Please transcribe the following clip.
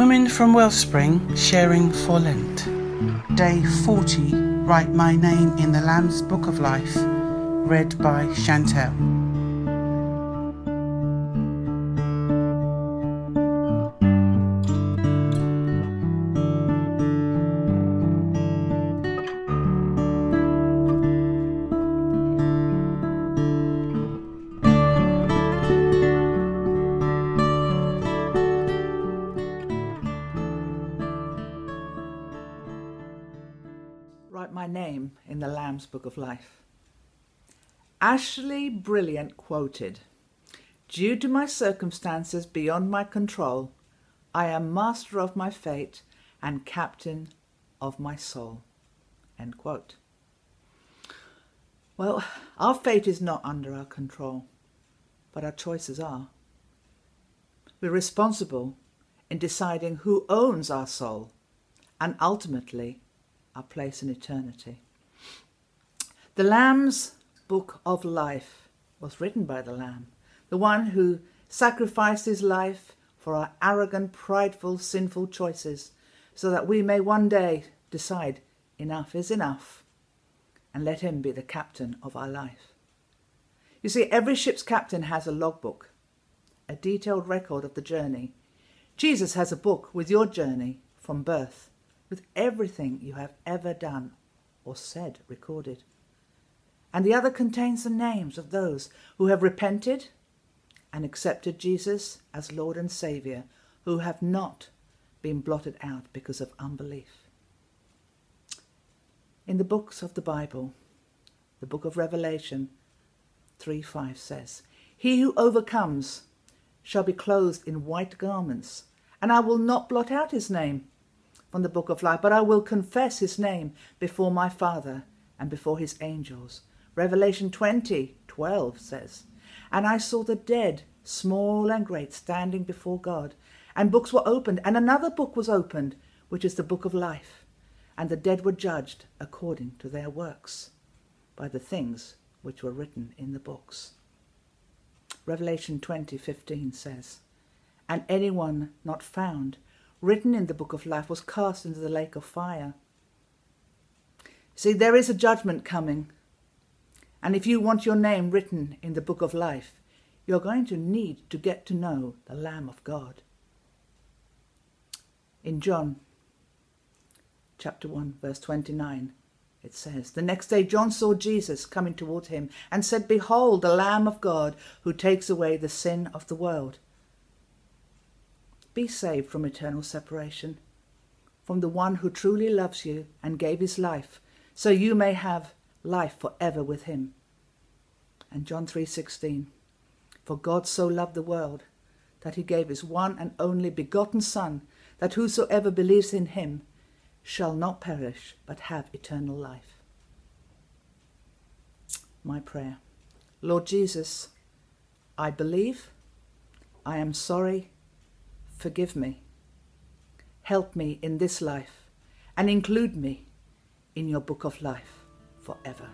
Women from Wellspring sharing for Lent. Day 40 Write My Name in the Lamb's Book of Life. Read by Chantel. My name in the Lamb's Book of Life. Ashleigh Brilliant quoted Due to my circumstances beyond my control, I am master of my fate and captain of my soul. End quote. Well, our fate is not under our control, but our choices are. We're responsible in deciding who owns our soul and ultimately our place in eternity. The Lamb's Book of Life was written by the Lamb, the one who sacrificed his life for our arrogant, prideful, sinful choices, so that we may one day decide enough is enough and let him be the captain of our life. You see, every ship's captain has a logbook, a detailed record of the journey. Jesus has a book with your journey from birth with everything you have ever done or said recorded. And the other contains the names of those who have repented and accepted Jesus as Lord and Saviour, who have not been blotted out because of unbelief. In the books of the Bible, the book of Revelation 3 5 says, He who overcomes shall be clothed in white garments, and I will not blot out his name from the book of life, but I will confess his name before my Father and before his angels. Revelation 20 12 says, And I saw the dead, small and great, standing before God, and books were opened, and another book was opened, which is the book of life. And the dead were judged according to their works by the things which were written in the books. Revelation 20:15 says, And anyone not found written in the book of life was cast into the lake of fire. See, there is a judgment coming. And if you want your name written in the book of life, you're going to need to get to know the Lamb of God. In John chapter 1, verse 29, it says, The next day John saw Jesus coming toward him and said, Behold, the Lamb of God who takes away the sin of the world be saved from eternal separation from the one who truly loves you and gave his life so you may have life forever with him. And John 3:16 For God so loved the world that he gave his one and only begotten son that whosoever believes in him shall not perish but have eternal life. My prayer. Lord Jesus, I believe, I am sorry, forgive me. Help me in this life and include me in your book of life forever.